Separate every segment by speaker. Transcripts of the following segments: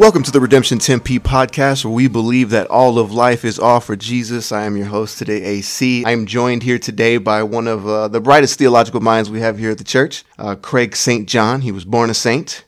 Speaker 1: Welcome to the Redemption Tempe podcast, where we believe that all of life is all for Jesus. I am your host today, AC. I am joined here today by one of uh, the brightest theological minds we have here at the church, uh, Craig St. John. He was born a saint.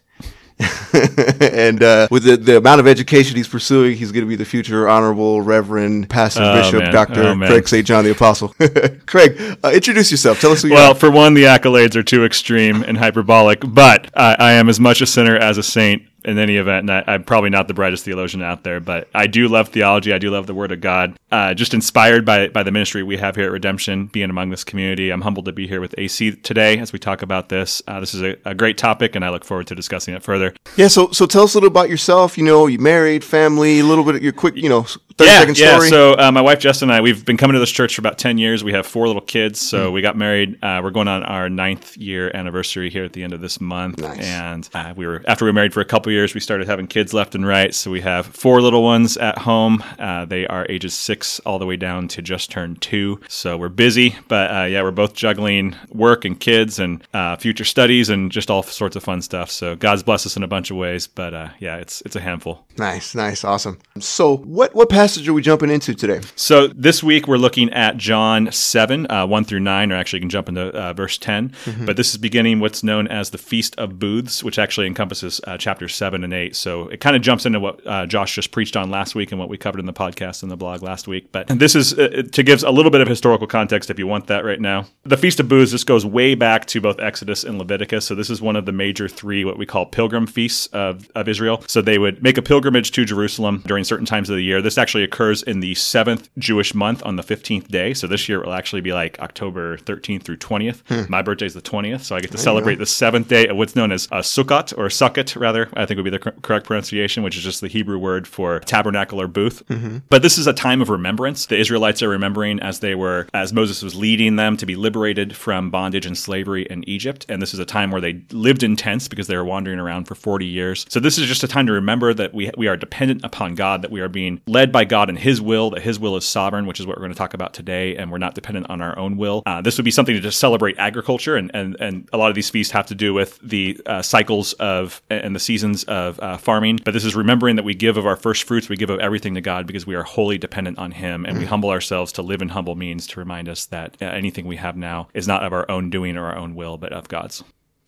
Speaker 1: and uh, with the, the amount of education he's pursuing, he's going to be the future Honorable Reverend Pastor
Speaker 2: Oh,
Speaker 1: Bishop
Speaker 2: man.
Speaker 1: Dr.
Speaker 2: Oh.
Speaker 1: Craig St. John the Apostle. Craig, uh, introduce yourself. Tell us who you
Speaker 2: Well,
Speaker 1: are.
Speaker 2: for one, the accolades are too extreme and hyperbolic, but I, I am as much a sinner as a saint in any event. And I, I'm probably not the brightest theologian out there, but I do love theology. I do love the Word of God. Uh, just inspired by, by the ministry we have here at Redemption, being among this community. I'm humbled to be here with AC today as we talk about this. Uh, this is a, a great topic, and I look forward to discussing it further.
Speaker 1: Yeah, so so tell us a little about yourself. You know, you married, family, a little bit of your quick, you know,
Speaker 2: yeah,
Speaker 1: second
Speaker 2: yeah. So uh, my wife Jess and I, we've been coming to this church for about ten years. We have four little kids. So
Speaker 1: Hmm.
Speaker 2: we got married. Uh, we're going on our ninth year anniversary here at the end of this month.
Speaker 1: Nice.
Speaker 2: And uh, we were after we were married for a couple years, we started having kids left and right. So we have four little ones at home. Uh, they are ages six all the way down to just turned two. So we're busy, but uh, yeah, we're both juggling work and kids and uh, future studies and just all sorts of fun stuff. So God's blessed us in a bunch of ways, but uh, yeah, it's it's a handful.
Speaker 1: nice, nice, awesome. So what what passage are we jumping into today?
Speaker 2: So this week we're looking at John 7, uh, 1 through 9, or actually you can jump into uh, verse 10. But this is beginning what's known as the Feast of Booths, which actually encompasses uh, chapters 7 and 8. So it kind of jumps into what uh, Josh just preached on last week and what we covered in the podcast and the blog last week. But this is uh, to give a little bit of historical context if you want that right now. The Feast of Booths, this goes way back to both Exodus and Leviticus. So this is one of the major three, what we call pilgrim feasts of, of Israel. So they would make a pilgrimage to Jerusalem during certain times of the year. This actually occurs in the seventh Jewish month on the 15th day. So this year it will actually be like October 13th through 20th. My birthday is the 20th. So I get to celebrate the seventh day of what's known as a Sukkot or Sukkot, rather, I think would be the cor- correct pronunciation, which is just the Hebrew word for tabernacle or booth. But this is a time of remembrance. The Israelites are remembering as they were, as Moses was leading them to be liberated from bondage and slavery in Egypt. And this is a time where they lived in tents because they were wandering around for 40 years. So this is just a time to remember that we, we are dependent upon God, that we are being led by God and His will, that His will is sovereign, which is what we're going to talk about today. And we're not dependent on our own will. Uh, this would be something to just celebrate agriculture. And, and, and a lot of these feasts have to do with the uh, cycles of and the seasons of uh, farming. But this is remembering that we give of our first fruits, we give of everything to God because we are wholly dependent on Him. And we humble ourselves to live in humble means to remind us that uh, anything we have now is not of our own doing or our own will, but of God's.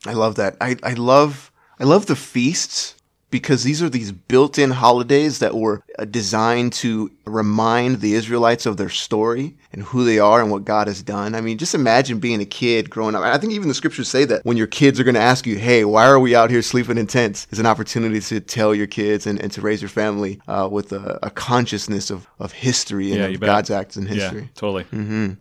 Speaker 1: I love that. I, I love I love the feasts because these are these built-in holidays that were uh, designed to remind the Israelites of their story and who they are and what God has done. I mean, just imagine being a kid growing up. I think even the scriptures say that when your kids are going to ask you, "Hey, why are we out here sleeping in tents?" It's an opportunity to tell your kids and, and to raise your family uh, with a, a consciousness of, of history and
Speaker 2: Yeah,
Speaker 1: of. God's acts in history.
Speaker 2: Yeah, totally.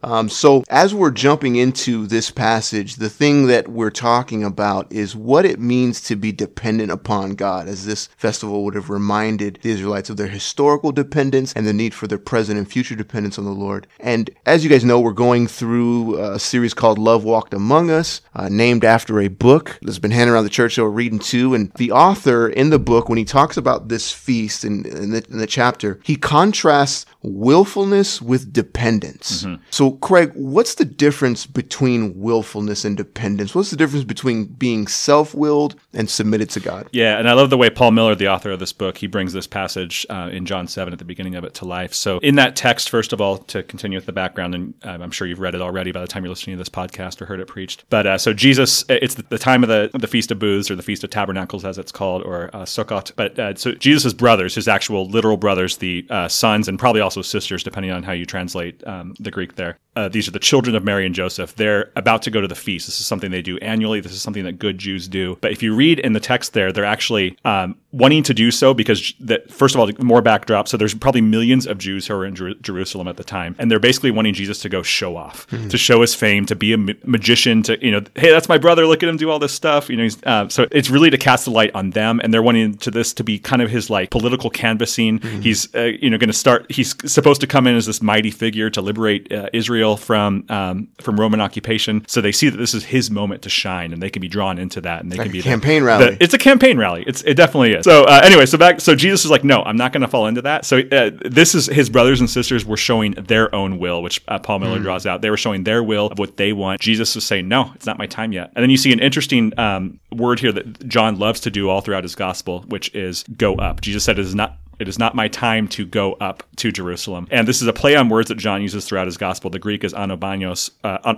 Speaker 1: Um, so, as we're jumping into this passage, the thing that we're talking about is what it means to be dependent upon God, as this festival would have reminded the Israelites of their historical dependence and the need for their present and future dependence on the Lord. And as you guys know, we're going through a series called Love Walked Among Us, uh, named after a book that's been handed around the church that we're reading too. And the author in the book, when he talks about this feast in, in, the, in the chapter, he contrasts willfulness with dependence. So, Craig, what's the difference between willfulness and dependence? What's the difference between being self willed and submitted to God?
Speaker 2: Yeah, and I love the way Paul Miller, the author of this book, he brings this passage uh, in John 7 at the beginning of it to life. So, in that text, first of all, to continue with the background, and um, I'm sure you've read it already by the time you're listening to this podcast or heard it preached. But uh, so, Jesus, it's the, time of the, the Feast of Booths or the Feast of Tabernacles, as it's called, or uh, Sukkot. But uh, so, Jesus' brothers, his actual literal brothers, the uh, sons, and probably also sisters, depending on how you translate um, the Greek there. Uh, these are the children of Mary and Joseph. They're about to go to the feast. This is something they do annually. This is something that good Jews do. But if you read in the text there, they're actually um, wanting to do so because, that, first of all, more backdrop. So there's probably millions of Jews who are in Jer- Jerusalem at the time, and they're basically wanting Jesus to go show off, to show his fame, to be a ma- magician, to you know, hey, that's my brother. Look at him do all this stuff. You know, he's, uh, so it's really to cast the light on them, and they're wanting to this to be kind of his like political canvassing. He's uh, you know going to start. He's supposed to come in as this mighty figure to liberate uh, Israel Israel from um, from Roman occupation. So they see that this is his moment to shine, and they can be drawn into that, and they
Speaker 1: Like
Speaker 2: can
Speaker 1: a
Speaker 2: be the-
Speaker 1: campaign rally.
Speaker 2: the- it's a campaign rally. It's it definitely is. So uh, anyway, so back so Jesus is like, no, I'm not going to fall into that. So uh, this is his brothers and sisters were showing their own will, which uh, Paul Miller draws out. They were showing their will of what they want. Jesus was saying, no, it's not my time yet. And then you see an interesting um, word here that John loves to do all throughout his gospel, which is go up. Jesus said, it is not it is not my time to go up to Jerusalem. And this is a play on words that John uses throughout his gospel. The Greek is anabanios, uh.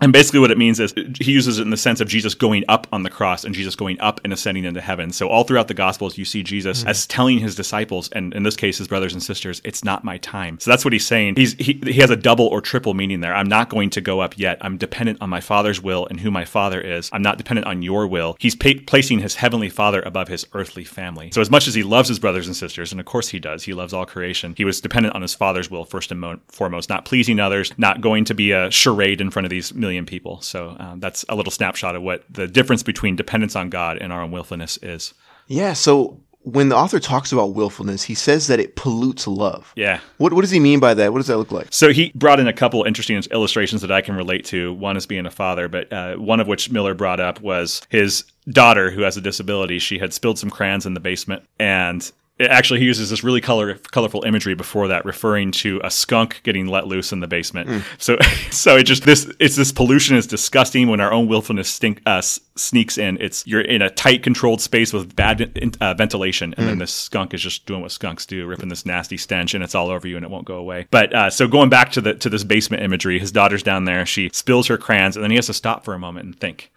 Speaker 2: And basically, what it means is he uses it in the sense of Jesus going up on the cross and Jesus going up and ascending into heaven. So, all throughout the Gospels, you see Jesus mm. as telling his disciples, and in this case, his brothers and sisters, it's not my time. So, that's what he's saying. He's, he, he has a double or triple meaning there. I'm not going to go up yet. I'm dependent on my Father's will and who my Father is. I'm not dependent on your will. He's pa- placing his heavenly Father above his earthly family. So, as much as he loves his brothers and sisters, and of course he does, he loves all creation, he was dependent on his Father's will first and mo- foremost, not pleasing others, not going to be a charade in front of these million people. So, um, that's a little snapshot of what the difference between dependence on God and our own willfulness is.
Speaker 1: Yeah. So when the author talks about willfulness, he says that it pollutes love.
Speaker 2: Yeah.
Speaker 1: What, what does he mean by that? What does that look like?
Speaker 2: So he brought in a couple interesting illustrations that I can relate to. One is being a father, but uh, one of which Miller brought up was his daughter who has a disability. She had spilled some crayons in the basement, and actually he uses this really color, colorful imagery before that, referring to a skunk getting let loose in the basement. So, so it just this it's this pollution is disgusting when our own willfulness stink, uh, sneaks in. It's you're in a tight, controlled space with bad uh, ventilation, and then this skunk is just doing what skunks do, ripping this nasty stench, and it's all over you, and it won't go away. But uh, so going back to the to this basement imagery, his daughter's down there. She spills her crayons, and then he has to stop for a moment and think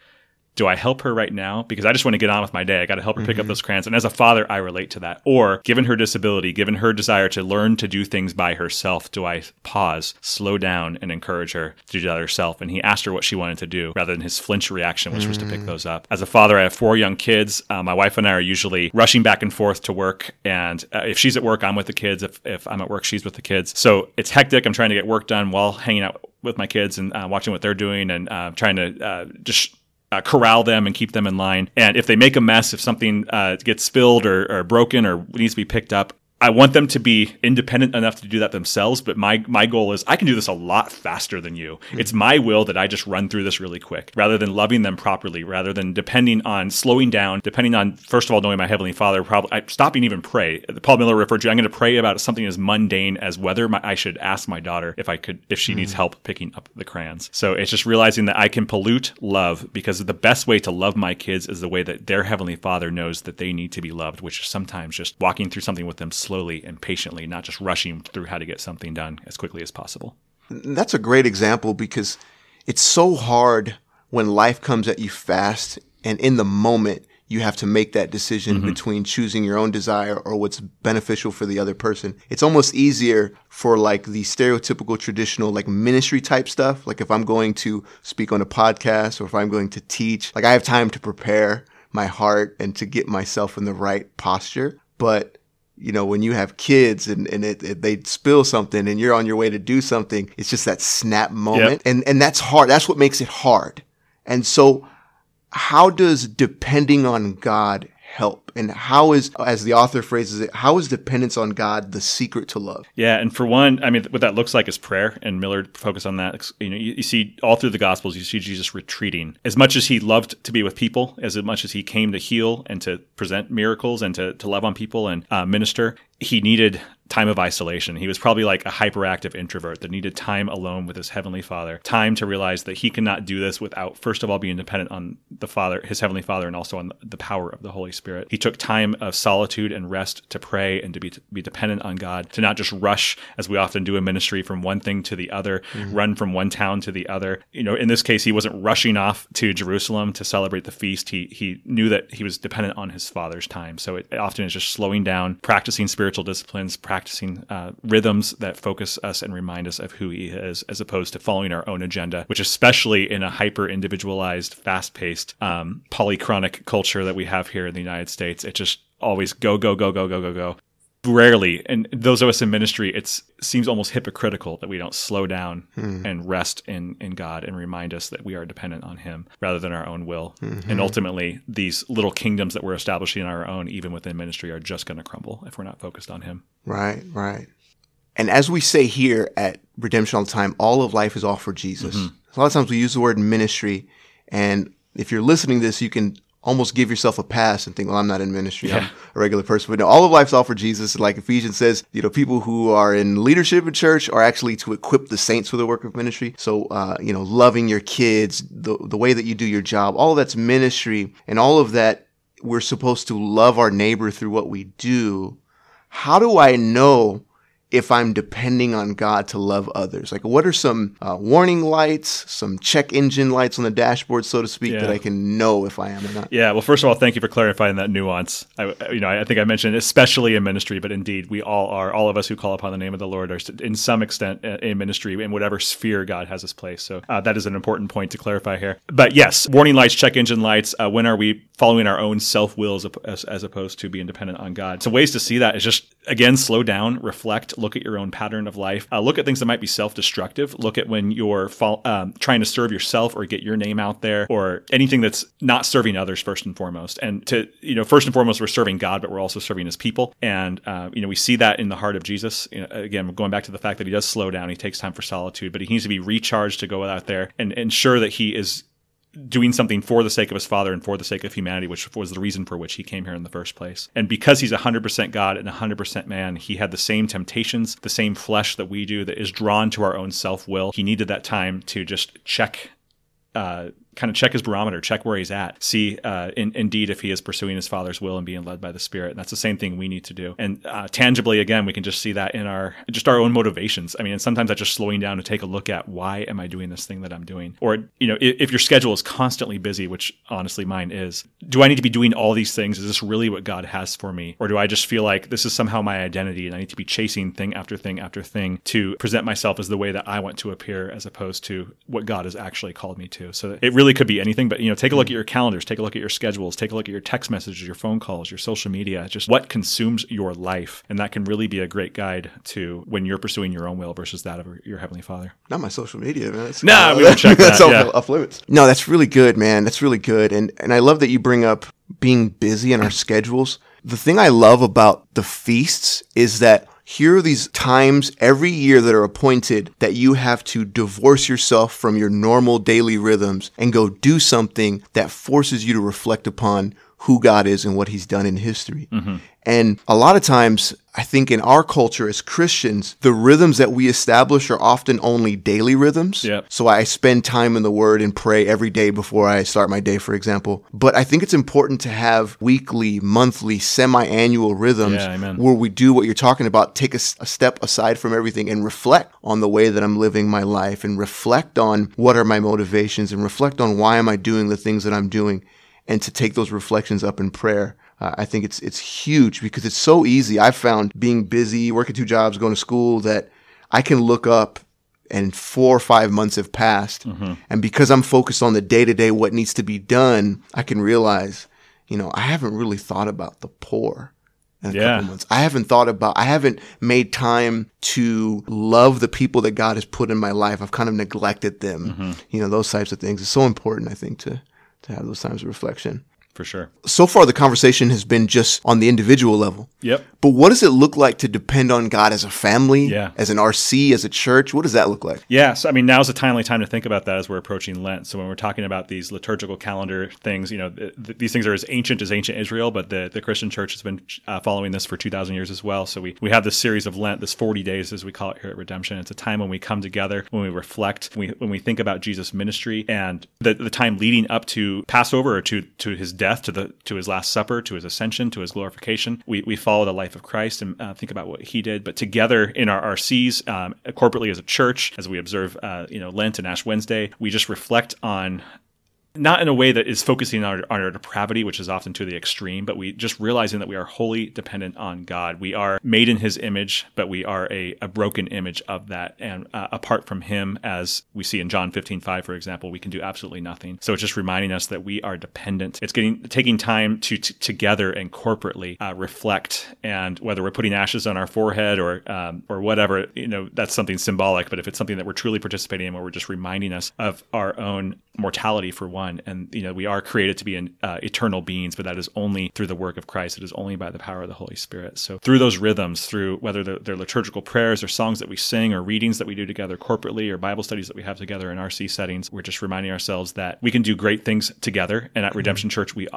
Speaker 2: do I help her right now? Because I just want to get on with my day. I got to help her pick up those crayons. And as a father, I relate to that. Or given her disability, given her desire to learn to do things by herself, do I pause, slow down, and encourage her to do that herself? And he asked her what she wanted to do rather than his flinch reaction, which was to pick those up. As a father, I have four young kids. Uh, my wife and I are usually rushing back and forth to work. And uh, if she's at work, I'm with the kids. If, if I'm at work, she's with the kids. So it's hectic. I'm trying to get work done while hanging out with my kids and uh, watching what they're doing and uh, trying to uh, just uh, corral them and keep them in line. And if they make a mess, if something uh, gets spilled or, or broken or needs to be picked up, I want them to be independent enough to do that themselves. But my my goal is I can do this a lot faster than you. Hmm. It's my will that I just run through this really quick, rather than loving them properly, rather than depending on slowing down, depending on first of all knowing my heavenly Father. Probably I, stopping even pray. Paul Miller referred to. I'm going to pray about something as mundane as whether my, I should ask my daughter if I could if she needs hmm. help picking up the crayons. So it's just realizing that I can pollute love because the best way to love my kids is the way that their heavenly Father knows that they need to be loved, which is sometimes just walking through something with them slowly and patiently, not just rushing through how to get something done as quickly as possible.
Speaker 1: That's a great example because it's so hard when life comes at you fast and in the moment you have to make that decision mm-hmm. between choosing your own desire or what's beneficial for the other person. It's almost easier for like the stereotypical traditional like ministry type stuff. Like if I'm going to speak on a podcast or if I'm going to teach, like I have time to prepare my heart and to get myself in the right posture. But you know, when you have kids and, and it, it- they spill something and you're on your way to do something, it's just that snap moment. And, and that's hard. That's what makes it hard. And so how does depending on God help? And how is, as the author phrases it, how is dependence on God the secret to love?
Speaker 2: Yeah, and for one, I mean, what that looks like is prayer, and Miller focused on that. You know, you, you see all through the Gospels, you see Jesus retreating. As much as he loved to be with people, as much as he came to heal and to present miracles and to, to love on people and uh, minister, he needed time of isolation. He was probably like a hyperactive introvert that needed time alone with his heavenly Father, time to realize that he cannot do this without first of all being dependent on the Father, his heavenly Father, and also on the power of the Holy Spirit. He took time of solitude and rest to pray and to be to be dependent on God, to not just rush as we often do in ministry from one thing to the other, mm-hmm. run from one town to the other. You know, in this case, he wasn't rushing off to Jerusalem to celebrate the feast. He he knew that he was dependent on his Father's time. So it, it often is just slowing down, practicing spiritual disciplines, practicing uh, rhythms that focus us and remind us of who he is, as opposed to following our own agenda, which especially in a hyper individualized, fast paced, um, polychronic culture that we have here in the United States, it just always go, go, go, go, go, go, go. Rarely, and those of us in ministry, it seems almost hypocritical that we don't slow down hmm. and rest in, in God and remind us that we are dependent on Him rather than our own will. Mm-hmm. And ultimately, these little kingdoms that we're establishing on our own, even within ministry, are just going to crumble if we're not focused on Him.
Speaker 1: Right, right. And as we say here at Redemption all the time, all of life is all for Jesus. Mm-hmm. A lot of times we use the word ministry, and if you're listening to this, you can almost give yourself a pass and think, well, I'm not in ministry. I'm a regular person. But no, all of life's all for Jesus. Like Ephesians says, you know, people who are in leadership in church are actually to equip the saints for the work of ministry. So, uh, you know, loving your kids, the, the way that you do your job, all of that's ministry and all of that we're supposed to love our neighbor through what we do. How do I know if I'm depending on God to love others? Like, what are some uh, warning lights, some check engine lights on the dashboard, so to speak,
Speaker 2: Yeah.
Speaker 1: that I can know if I am or not?
Speaker 2: Yeah, well, first of all, thank you for clarifying that nuance. I, you know, I think I mentioned especially in ministry, but indeed, we all are. All of us who call upon the name of the Lord are, in some extent, uh, in ministry in whatever sphere God has us placed. So uh, that is an important point to clarify here. But yes, warning lights, check engine lights. Uh, when are we following our own self will as, as, as opposed to being dependent on God? So ways to see that is just again slow down, reflect, look at your own pattern of life, uh, look at things that might be self-destructive. Look at when you're um, trying to serve yourself or get your name out there, or anything that's not serving others first and foremost. And to you know, first and foremost, we're serving God, but we're also serving His people. And uh, you know, we see that in the heart of Jesus. You know, again, going back to the fact that He does slow down, He takes time for solitude, but He needs to be recharged to go out there and ensure that He is doing something for the sake of his father and for the sake of humanity, which was the reason for which he came here in the first place. And because he's 100% God and 100% man, he had the same temptations, the same flesh that we do that is drawn to our own self will. He needed that time to just check. Uh, kind of check his barometer, check where he's at, see uh, in, indeed if he is pursuing his father's will and being led by the Spirit. And that's the same thing we need to do. And uh, tangibly, again, we can just see that in our just our own motivations. I mean, and sometimes that's just slowing down to take a look at why am I doing this thing that I'm doing, or you know, if, if your schedule is constantly busy, which honestly mine is, do I need to be doing all these things? Is this really what God has for me, or do I just feel like this is somehow my identity and I need to be chasing thing after thing after thing to present myself as the way that I want to appear, as opposed to what God has actually called me to? So it really could be anything, but you know, take a look hmm. at your calendars, take a look at your schedules, take a look at your text messages, your phone calls, your social media, just what consumes your life. And that can really be a great guide to when you're pursuing your own will versus that of your Heavenly Father.
Speaker 1: Not my social media, man. That's,
Speaker 2: Nah, we won't check that,
Speaker 1: off,
Speaker 2: yeah.
Speaker 1: off limits. No, that's really good, man. That's really good. And and I love that you bring up being busy in our schedules. The thing I love about the feasts is that here are these times every year that are appointed that you have to divorce yourself from your normal daily rhythms and go do something that forces you to reflect upon who God is and what he's done in history. Mm-hmm. And a lot of times, I think in our culture as Christians, the rhythms that we establish are often only daily rhythms.
Speaker 2: Yep.
Speaker 1: So I spend time in the Word and pray every day before I start my day, for example. But I think it's important to have weekly, monthly, semi annual rhythms
Speaker 2: Yeah,
Speaker 1: where we do what you're talking about, take a step aside from everything and reflect on the way that I'm living my life and reflect on what are my motivations and reflect on why am I doing the things that I'm doing and to take those reflections up in prayer. Uh, I think it's it's huge because it's so easy. I've found being busy, working two jobs, going to school that I can look up and four or five months have passed. And because I'm focused on the day to day, what needs to be done, I can realize, you know, I haven't really thought about the poor in a
Speaker 2: Yeah.
Speaker 1: couple months. I haven't thought about, I haven't made time to love the people that God has put in my life. I've kind of neglected them. You know, those types of things. It's so important, I think, to, to have those times of reflection.
Speaker 2: For sure.
Speaker 1: So far, the conversation has been just on the individual level.
Speaker 2: Yep.
Speaker 1: But what does it look like to depend on God as a family,
Speaker 2: Yeah.
Speaker 1: as an RC, as a church? What does that look like?
Speaker 2: Yeah, so I mean, now's a timely time to think about that as we're approaching Lent. So when we're talking about these liturgical calendar things, you know, th- th- these things are as ancient as ancient Israel, but the, the Christian church has been uh, following this for 2,000 years as well. So we, we have this series of Lent, this 40 days, as we call it here at Redemption. It's a time when we come together, when we reflect, when we, when we think about Jesus' ministry and the, the time leading up to Passover or to, to his death, to the to his Last Supper, to his ascension, to his glorification. We, we follow the life of Christ and uh, think about what he did. But together in our RCs, um, corporately as a church, as we observe, uh, you know, Lent and Ash Wednesday, we just reflect on not in a way that is focusing on our, on our depravity, which is often to the extreme, but we just realizing that we are wholly dependent on God. We are made in His image, but we are a, a broken image of that. And uh, apart from Him, as we see in John 15, 5, for example, we can do absolutely nothing. So it's just reminding us that we are dependent. It's getting taking time to, t- together and corporately uh, reflect, and whether we're putting ashes on our forehead or um, or whatever, you know, that's something symbolic. But if it's something that we're truly participating in, where we're just reminding us of our own mortality for one, and you know we are created to be an, uh, eternal beings, but that is only through the work of Christ. It is only by the power of the Holy Spirit. So through those rhythms, through whether they're, they're liturgical prayers or songs that we sing or readings that we do together corporately or Bible studies that we have together in RC settings, we're just reminding ourselves that we can do great things together. And at Redemption Church, we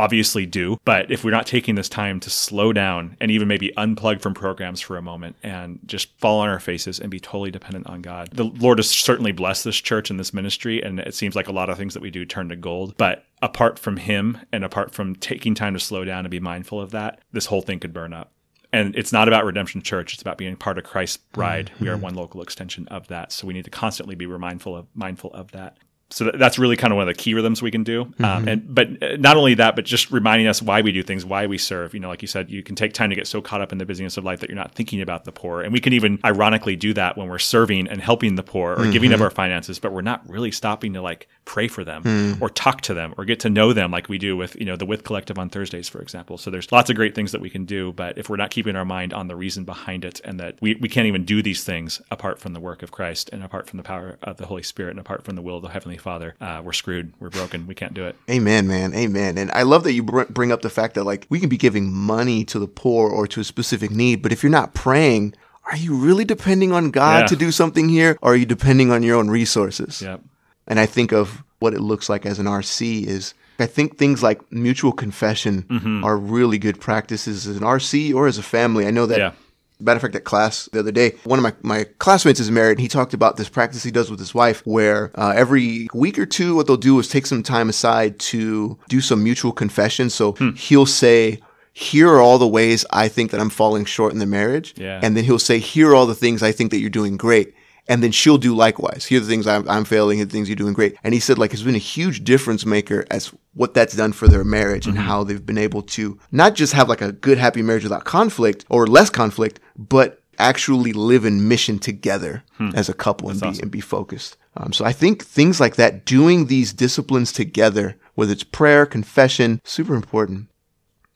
Speaker 2: obviously do. But if we're not taking this time to slow down and even maybe unplug from programs for a moment and just fall on our faces and be totally dependent on God, the Lord has certainly blessed this church and this ministry. And it seems like a lot of things that we do turn to gold. But apart from Him and apart from taking time to slow down and be mindful of that, this whole thing could burn up. And it's not about Redemption Church. It's about being part of Christ's bride. Mm-hmm. We are one local extension of that. So we need to constantly be mindful of mindful of that so that's really kind of one of the key rhythms we can do. Um, mm-hmm. Um, and but uh, not only that, but just reminding us why we do things, why we serve. You know, like you said, you can take time to get so caught up in the busyness of life that you're not thinking about the poor. And we can even ironically do that when we're serving and helping the poor or mm-hmm. giving of our finances, but we're not really stopping to like pray for them mm. or talk to them or get to know them like we do with you know the With Collective on Thursdays, for example. So there's lots of great things that we can do, but if we're not keeping our mind on the reason behind it and that we, we can't even do these things apart from the work of Christ and apart from the power of the Holy Spirit and apart from the will of the Heavenly Father, uh, we're screwed. We're broken. We can't do it.
Speaker 1: Amen, man. Amen. And I love that you br- bring up the fact that like we can be giving money to the poor or to a specific need, but if you're not praying, are you really depending on God yeah. to do something here, or are you depending on your own resources?
Speaker 2: Yep.
Speaker 1: And I think of what it looks like as an RC is I think things like mutual confession mm-hmm. are really good practices as an RC or as a family. I know that yeah. Matter of fact, at class the other day, one of my, my classmates is married and he talked about this practice he does with his wife where uh, every week or two, what they'll do is take some time aside to do some mutual confession. So hmm. he'll say, here are all the ways I think that I'm falling short in the marriage.
Speaker 2: Yeah.
Speaker 1: And then he'll say, here are all the things I think that you're doing great and then she'll do likewise. Here are the things I'm, I'm failing, here are the things you're doing great. And he said, like, it's been a huge difference maker as what that's done for their marriage mm-hmm. and how they've been able to not just have like a good, happy marriage without conflict or less conflict, but actually live in mission together hmm. as a couple and be, awesome. and be focused. Um, so I think things like that, doing these disciplines together, whether it's prayer, confession, super important.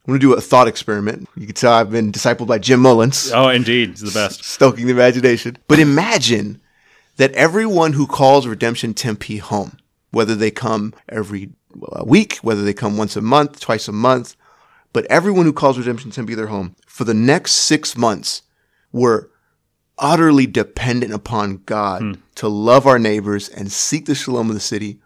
Speaker 1: I'm going to do a thought experiment. You can tell I've been discipled by Jim Mullins.
Speaker 2: Oh, indeed. He's the best.
Speaker 1: Stoking the imagination. But imagine that everyone who calls Redemption Tempe home, whether they come every week, whether they come once a month, twice a month, but everyone who calls Redemption Tempe their home for the next six months were utterly dependent upon God hmm. to love our neighbors and seek the shalom of the city,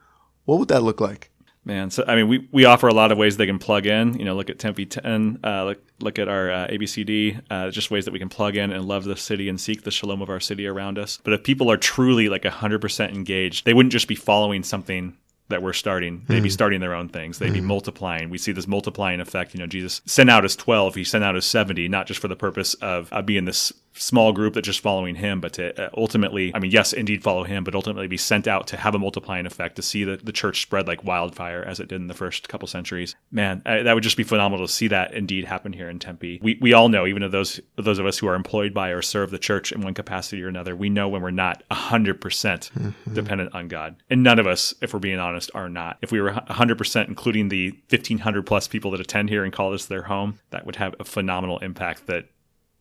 Speaker 1: what would that look like?
Speaker 2: Man, so I mean, we, we offer a lot of ways they can plug in. You know, look at Tempe 10, uh, look, look at our uh, ABCD, uh, just ways that we can plug in and love the city and seek the shalom of our city around us. But if people are truly like 100% engaged, they wouldn't just be following something that we're starting. They'd be hmm. starting their own things. They'd be hmm. multiplying. We see this multiplying effect. You know, Jesus sent out his 12, he sent out his 70, not just for the purpose of uh, being this small group that just following him, but to uh, ultimately, I mean, yes, indeed follow him, but ultimately be sent out to have a multiplying effect, to see the, the church spread like wildfire as it did in the first couple centuries. Man, I, that would just be phenomenal to see that indeed happen here in Tempe. We, we all know, even of those those of us who are employed by or serve the church in one capacity or another, we know when we're not 100% mm-hmm. dependent on God. And none of us, if we're being honest, are not. If we were 100%, including the 1,500 plus people that attend here and call this their home, that would have a phenomenal impact that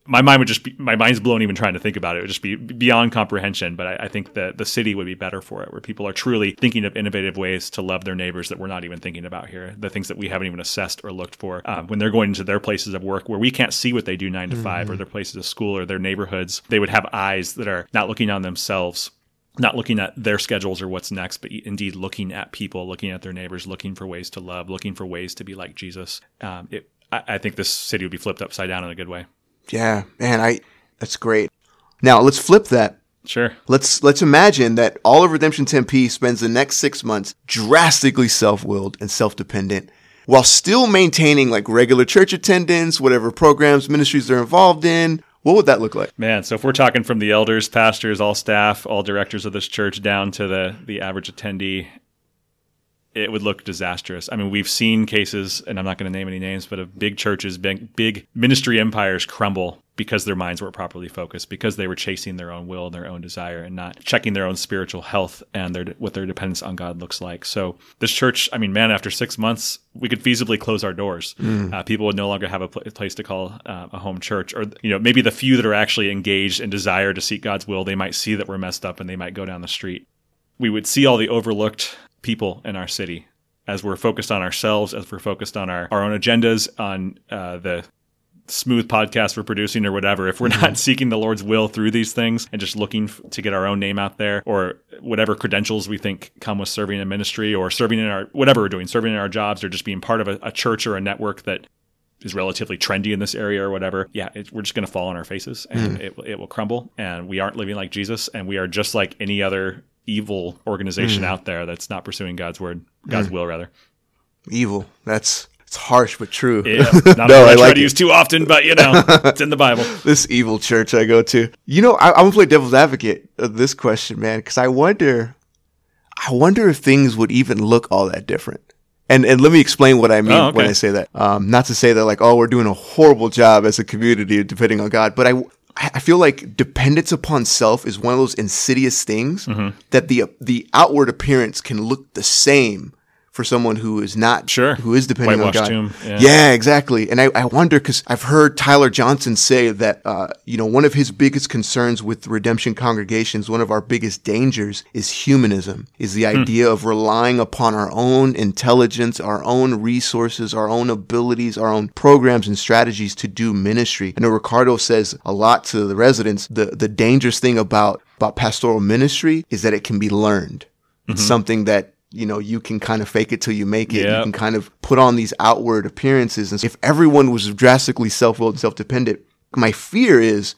Speaker 2: my mind would just be my mind's blown even trying to think about it. It would just be beyond comprehension. But I, I, think that the city would be better for it, where people are truly thinking of innovative ways to love their neighbors that we're not even thinking about here, the things that we haven't even assessed or looked for um, when they're going into their places of work, where we can't see what they do nine to mm-hmm. five, or their places of school, or their neighborhoods. They would have eyes that are not looking on themselves not looking at their schedules or what's next, but indeed looking at people, looking at their neighbors, looking for ways to love, looking for ways to be like Jesus. Um, it, I, I, think this city would be flipped upside down in a good way.
Speaker 1: Yeah, man, I that's great. Now let's flip that.
Speaker 2: Sure.
Speaker 1: Let's let's imagine that all of Redemption Tempe spends the next six months drastically self-willed and self-dependent, while still maintaining like regular church attendance, whatever programs, ministries they're involved in. What would that look like?
Speaker 2: Man, so if we're talking from the elders, pastors, all staff, all directors of this church down to the the average attendee, it would look disastrous. I mean, we've seen cases, and I'm not going to name any names, but of big churches, big, big ministry empires crumble because their minds weren't properly focused, because they were chasing their own will and their own desire, and not checking their own spiritual health and their what their dependence on God looks like. So this church, I mean, man, after six months, we could feasibly close our doors. Mm. Uh, people would no longer have a pl- place to call uh, a home church, or you know, maybe the few that are actually engaged and desire to seek God's will, they might see that we're messed up and they might go down the street we would see all the overlooked people in our city as we're focused on ourselves, as we're focused on our, our own agendas, on uh, the smooth podcast we're producing or whatever, if we're not seeking the Lord's will through these things and just looking f- to get our own name out there or whatever credentials we think come with serving in ministry or serving in our whatever we're doing, serving in our jobs or just being part of a, a church or a network that is relatively trendy in this area or whatever, yeah, it, we're just going to fall on our faces and it, it will crumble. And we aren't living like Jesus, and we are just like any other evil organization out there that's not pursuing God's word, God's will rather.
Speaker 1: Evil. That's it's harsh but true.
Speaker 2: Yeah, not
Speaker 1: No, I
Speaker 2: I try to
Speaker 1: it.
Speaker 2: use too often, but you know, it's in the Bible.
Speaker 1: this evil church I go to. You know, I, I'm gonna play devil's advocate of this question, man, because I wonder, I wonder if things would even look all that different. And and let me explain what I mean
Speaker 2: Oh, okay.
Speaker 1: when I say that. Um, not to say that like, oh, we're doing a horrible job as a community depending on God, but I. I feel like dependence upon self is one of those insidious things
Speaker 2: Mm-hmm.
Speaker 1: that the the outward appearance can look the same for someone who is not
Speaker 2: Sure.
Speaker 1: who is depending on God.
Speaker 2: yeah.
Speaker 1: yeah, exactly. And I, I wonder because I've heard Tyler Johnson say that, uh, you know, one of his biggest concerns with redemption congregations, one of our biggest dangers is humanism, is the idea of relying upon our own intelligence, our own resources, our own abilities, our own programs and strategies to do ministry. I know Ricardo says a lot to the residents. The, the dangerous thing about, about pastoral ministry is that it can be learned. It's something that you know you can kind of fake it till you make it. You can kind of put on these outward appearances. And if everyone was drastically self-willed and self-dependent, my fear is,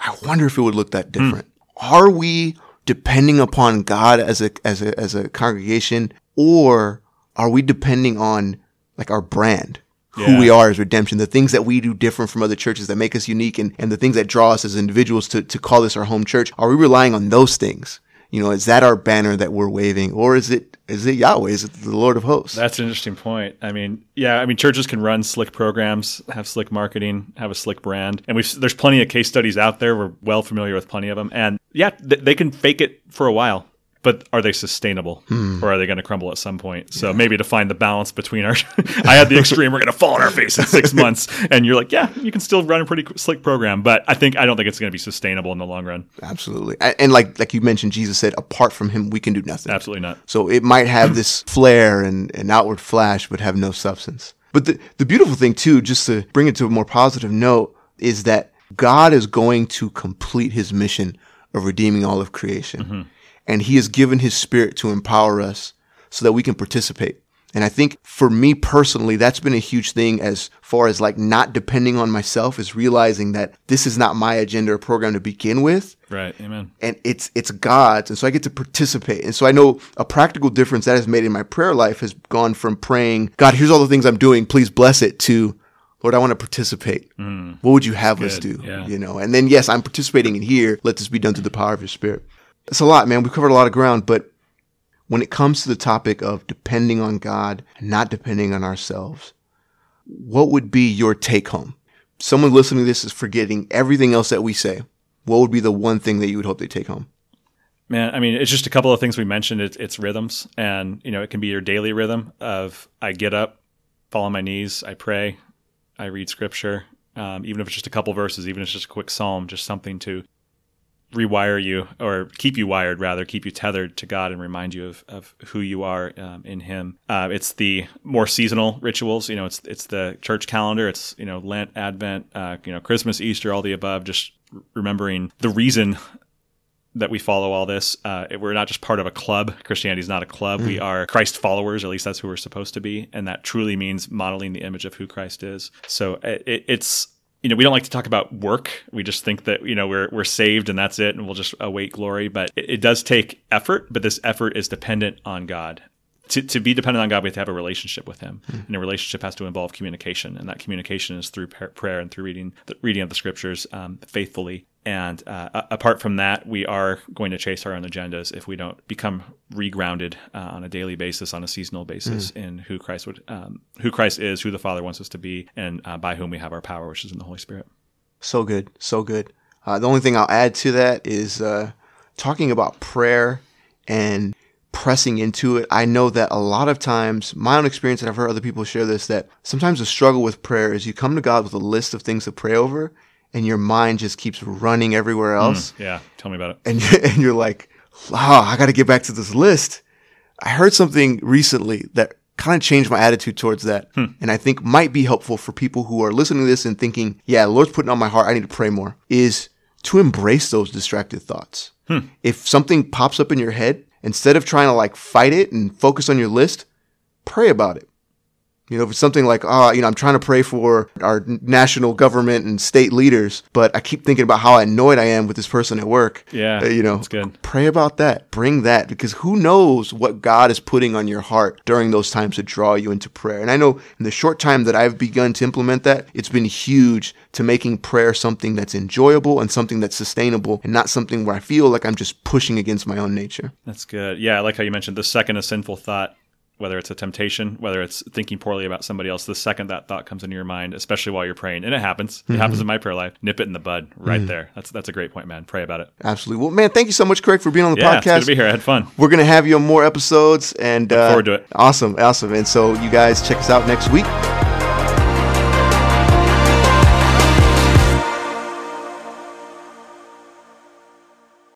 Speaker 1: I wonder if it would look that hmm. different. Are we depending upon God as a as a as a congregation, or are we depending on like our brand? Who
Speaker 2: Yeah.
Speaker 1: we are as redemption, the things that we do different from other churches that make us unique and, and the things that draw us as individuals to, to call this our home church. Are we relying on those things? You know, is that our banner that we're waving or is it, is it Yahweh? Is it the Lord of hosts?
Speaker 2: That's an interesting point. I mean, yeah, I mean, churches can run slick programs, have slick marketing, have a slick brand, and we've there's plenty of case studies out there. We're well familiar with plenty of them, and yeah, th- they can fake it for a while. But are they sustainable, hmm. or are they going to crumble at some point? So maybe to find the balance between our, I had the extreme, we're going to fall on our face in six months, and you're like, yeah, you can still run a pretty slick program, but I think I don't think it's going to be sustainable in the long run.
Speaker 1: Absolutely. And like, like you mentioned, Jesus said, apart from him, we can do nothing.
Speaker 2: Absolutely not.
Speaker 1: So it might have this flare and an outward flash, but have no substance. But the, the beautiful thing too, just to bring it to a more positive note, is that God is going to complete his mission of redeeming all of creation. Mm-hmm. And he has given his spirit to empower us so that we can participate. And I think for me personally, that's been a huge thing as far as like not depending on myself is realizing that this is not my agenda or program to begin with
Speaker 2: Right. Amen.
Speaker 1: and it's it's God's, and so I get to participate. And so I know a practical difference that has made in my prayer life has gone from praying, God, here's all the things I'm doing, please bless it, to Lord, I want to participate. Mm. What would you have us do?
Speaker 2: Yeah.
Speaker 1: You know, and then yes, I'm participating in here. Let this be done through the power of your Spirit. It's a lot, man. We've covered a lot of ground, but when it comes to the topic of depending on God and not depending on ourselves, what would be your take home? Someone listening to this is forgetting everything else that we say. What would be the one thing that you would hope they take home?
Speaker 2: Man, I mean, it's just a couple of things we mentioned. It's, it's rhythms, and you know, it can be your daily rhythm of I get up, fall on my knees, I pray, I read scripture, um, even if it's just a couple verses, even if it's just a quick psalm, just something to rewire you or keep you wired, rather keep you tethered to God and remind you of, of who you are um, in Him. Uh, it's the more seasonal rituals. You know, it's it's the church calendar. It's you know Lent, Advent, uh, you know Christmas, Easter, all the above. Just remembering the reason that we follow all this. Uh, we're not just part of a club. Christianity is not a club. We are Christ followers, at least that's who we're supposed to be. And that truly means modeling the image of who Christ is. So it, it's, you know, we don't like to talk about work. We just think that, you know, we're, we're saved and that's it and we'll just await glory. But it, it does take effort, but this effort is dependent on God. To, to be dependent on God, we have to have a relationship with Him, and a relationship has to involve communication, and that communication is through prayer and through reading the reading of the Scriptures um, faithfully. And uh, apart from that, we are going to chase our own agendas if we don't become regrounded uh, on a daily basis, on a seasonal basis, in who Christ would, um, who Christ is, who the Father wants us to be, and uh, by whom we have our power, which is in the Holy Spirit.
Speaker 1: So good, so good. Uh, the only thing I'll add to that is uh, talking about prayer and pressing into it. I know that a lot of times, my own experience, and I've heard other people share this, that sometimes the struggle with prayer is you come to God with a list of things to pray over, and your mind just keeps running everywhere hmm, else,
Speaker 2: Yeah, tell me about it.
Speaker 1: and you're, and you're like, "Wow, I got to get back to this list." I heard something recently that kind of changed my attitude towards that. Hmm. And I think might be helpful for people who are listening to this and thinking, yeah, the Lord's putting on my heart, I need to pray more, is to embrace those distracted thoughts. Hmm. If something pops up in your head, instead of trying to like fight it and focus on your list, pray about it. You know, if it's something like, oh, you know, I'm trying to pray for our national government and state leaders, but I keep thinking about how annoyed I am with this person at work.
Speaker 2: Yeah,
Speaker 1: Uh, you know,
Speaker 2: that's good.
Speaker 1: pray about that. Bring that because who knows what God is putting on your heart during those times to draw you into prayer. And I know in the short time that I've begun to implement that, it's been huge to making prayer something that's enjoyable and something that's sustainable and not something where I feel like I'm just pushing against my own nature.
Speaker 2: That's good. Yeah, I like how you mentioned the second a sinful thought, whether it's a temptation, whether it's thinking poorly about somebody else, the second that thought comes into your mind, especially while you're praying, and it happens. It happens in my prayer life. Nip it in the bud right there. That's that's a great point, man. Pray about it.
Speaker 1: Absolutely. Well, man, thank you so much, Craig, for being on the
Speaker 2: Yeah, it's good
Speaker 1: podcast.
Speaker 2: to be here. I had fun.
Speaker 1: We're gonna have you on more episodes, and uh,
Speaker 2: forward to it.
Speaker 1: Awesome, awesome. And so you guys check us out next week.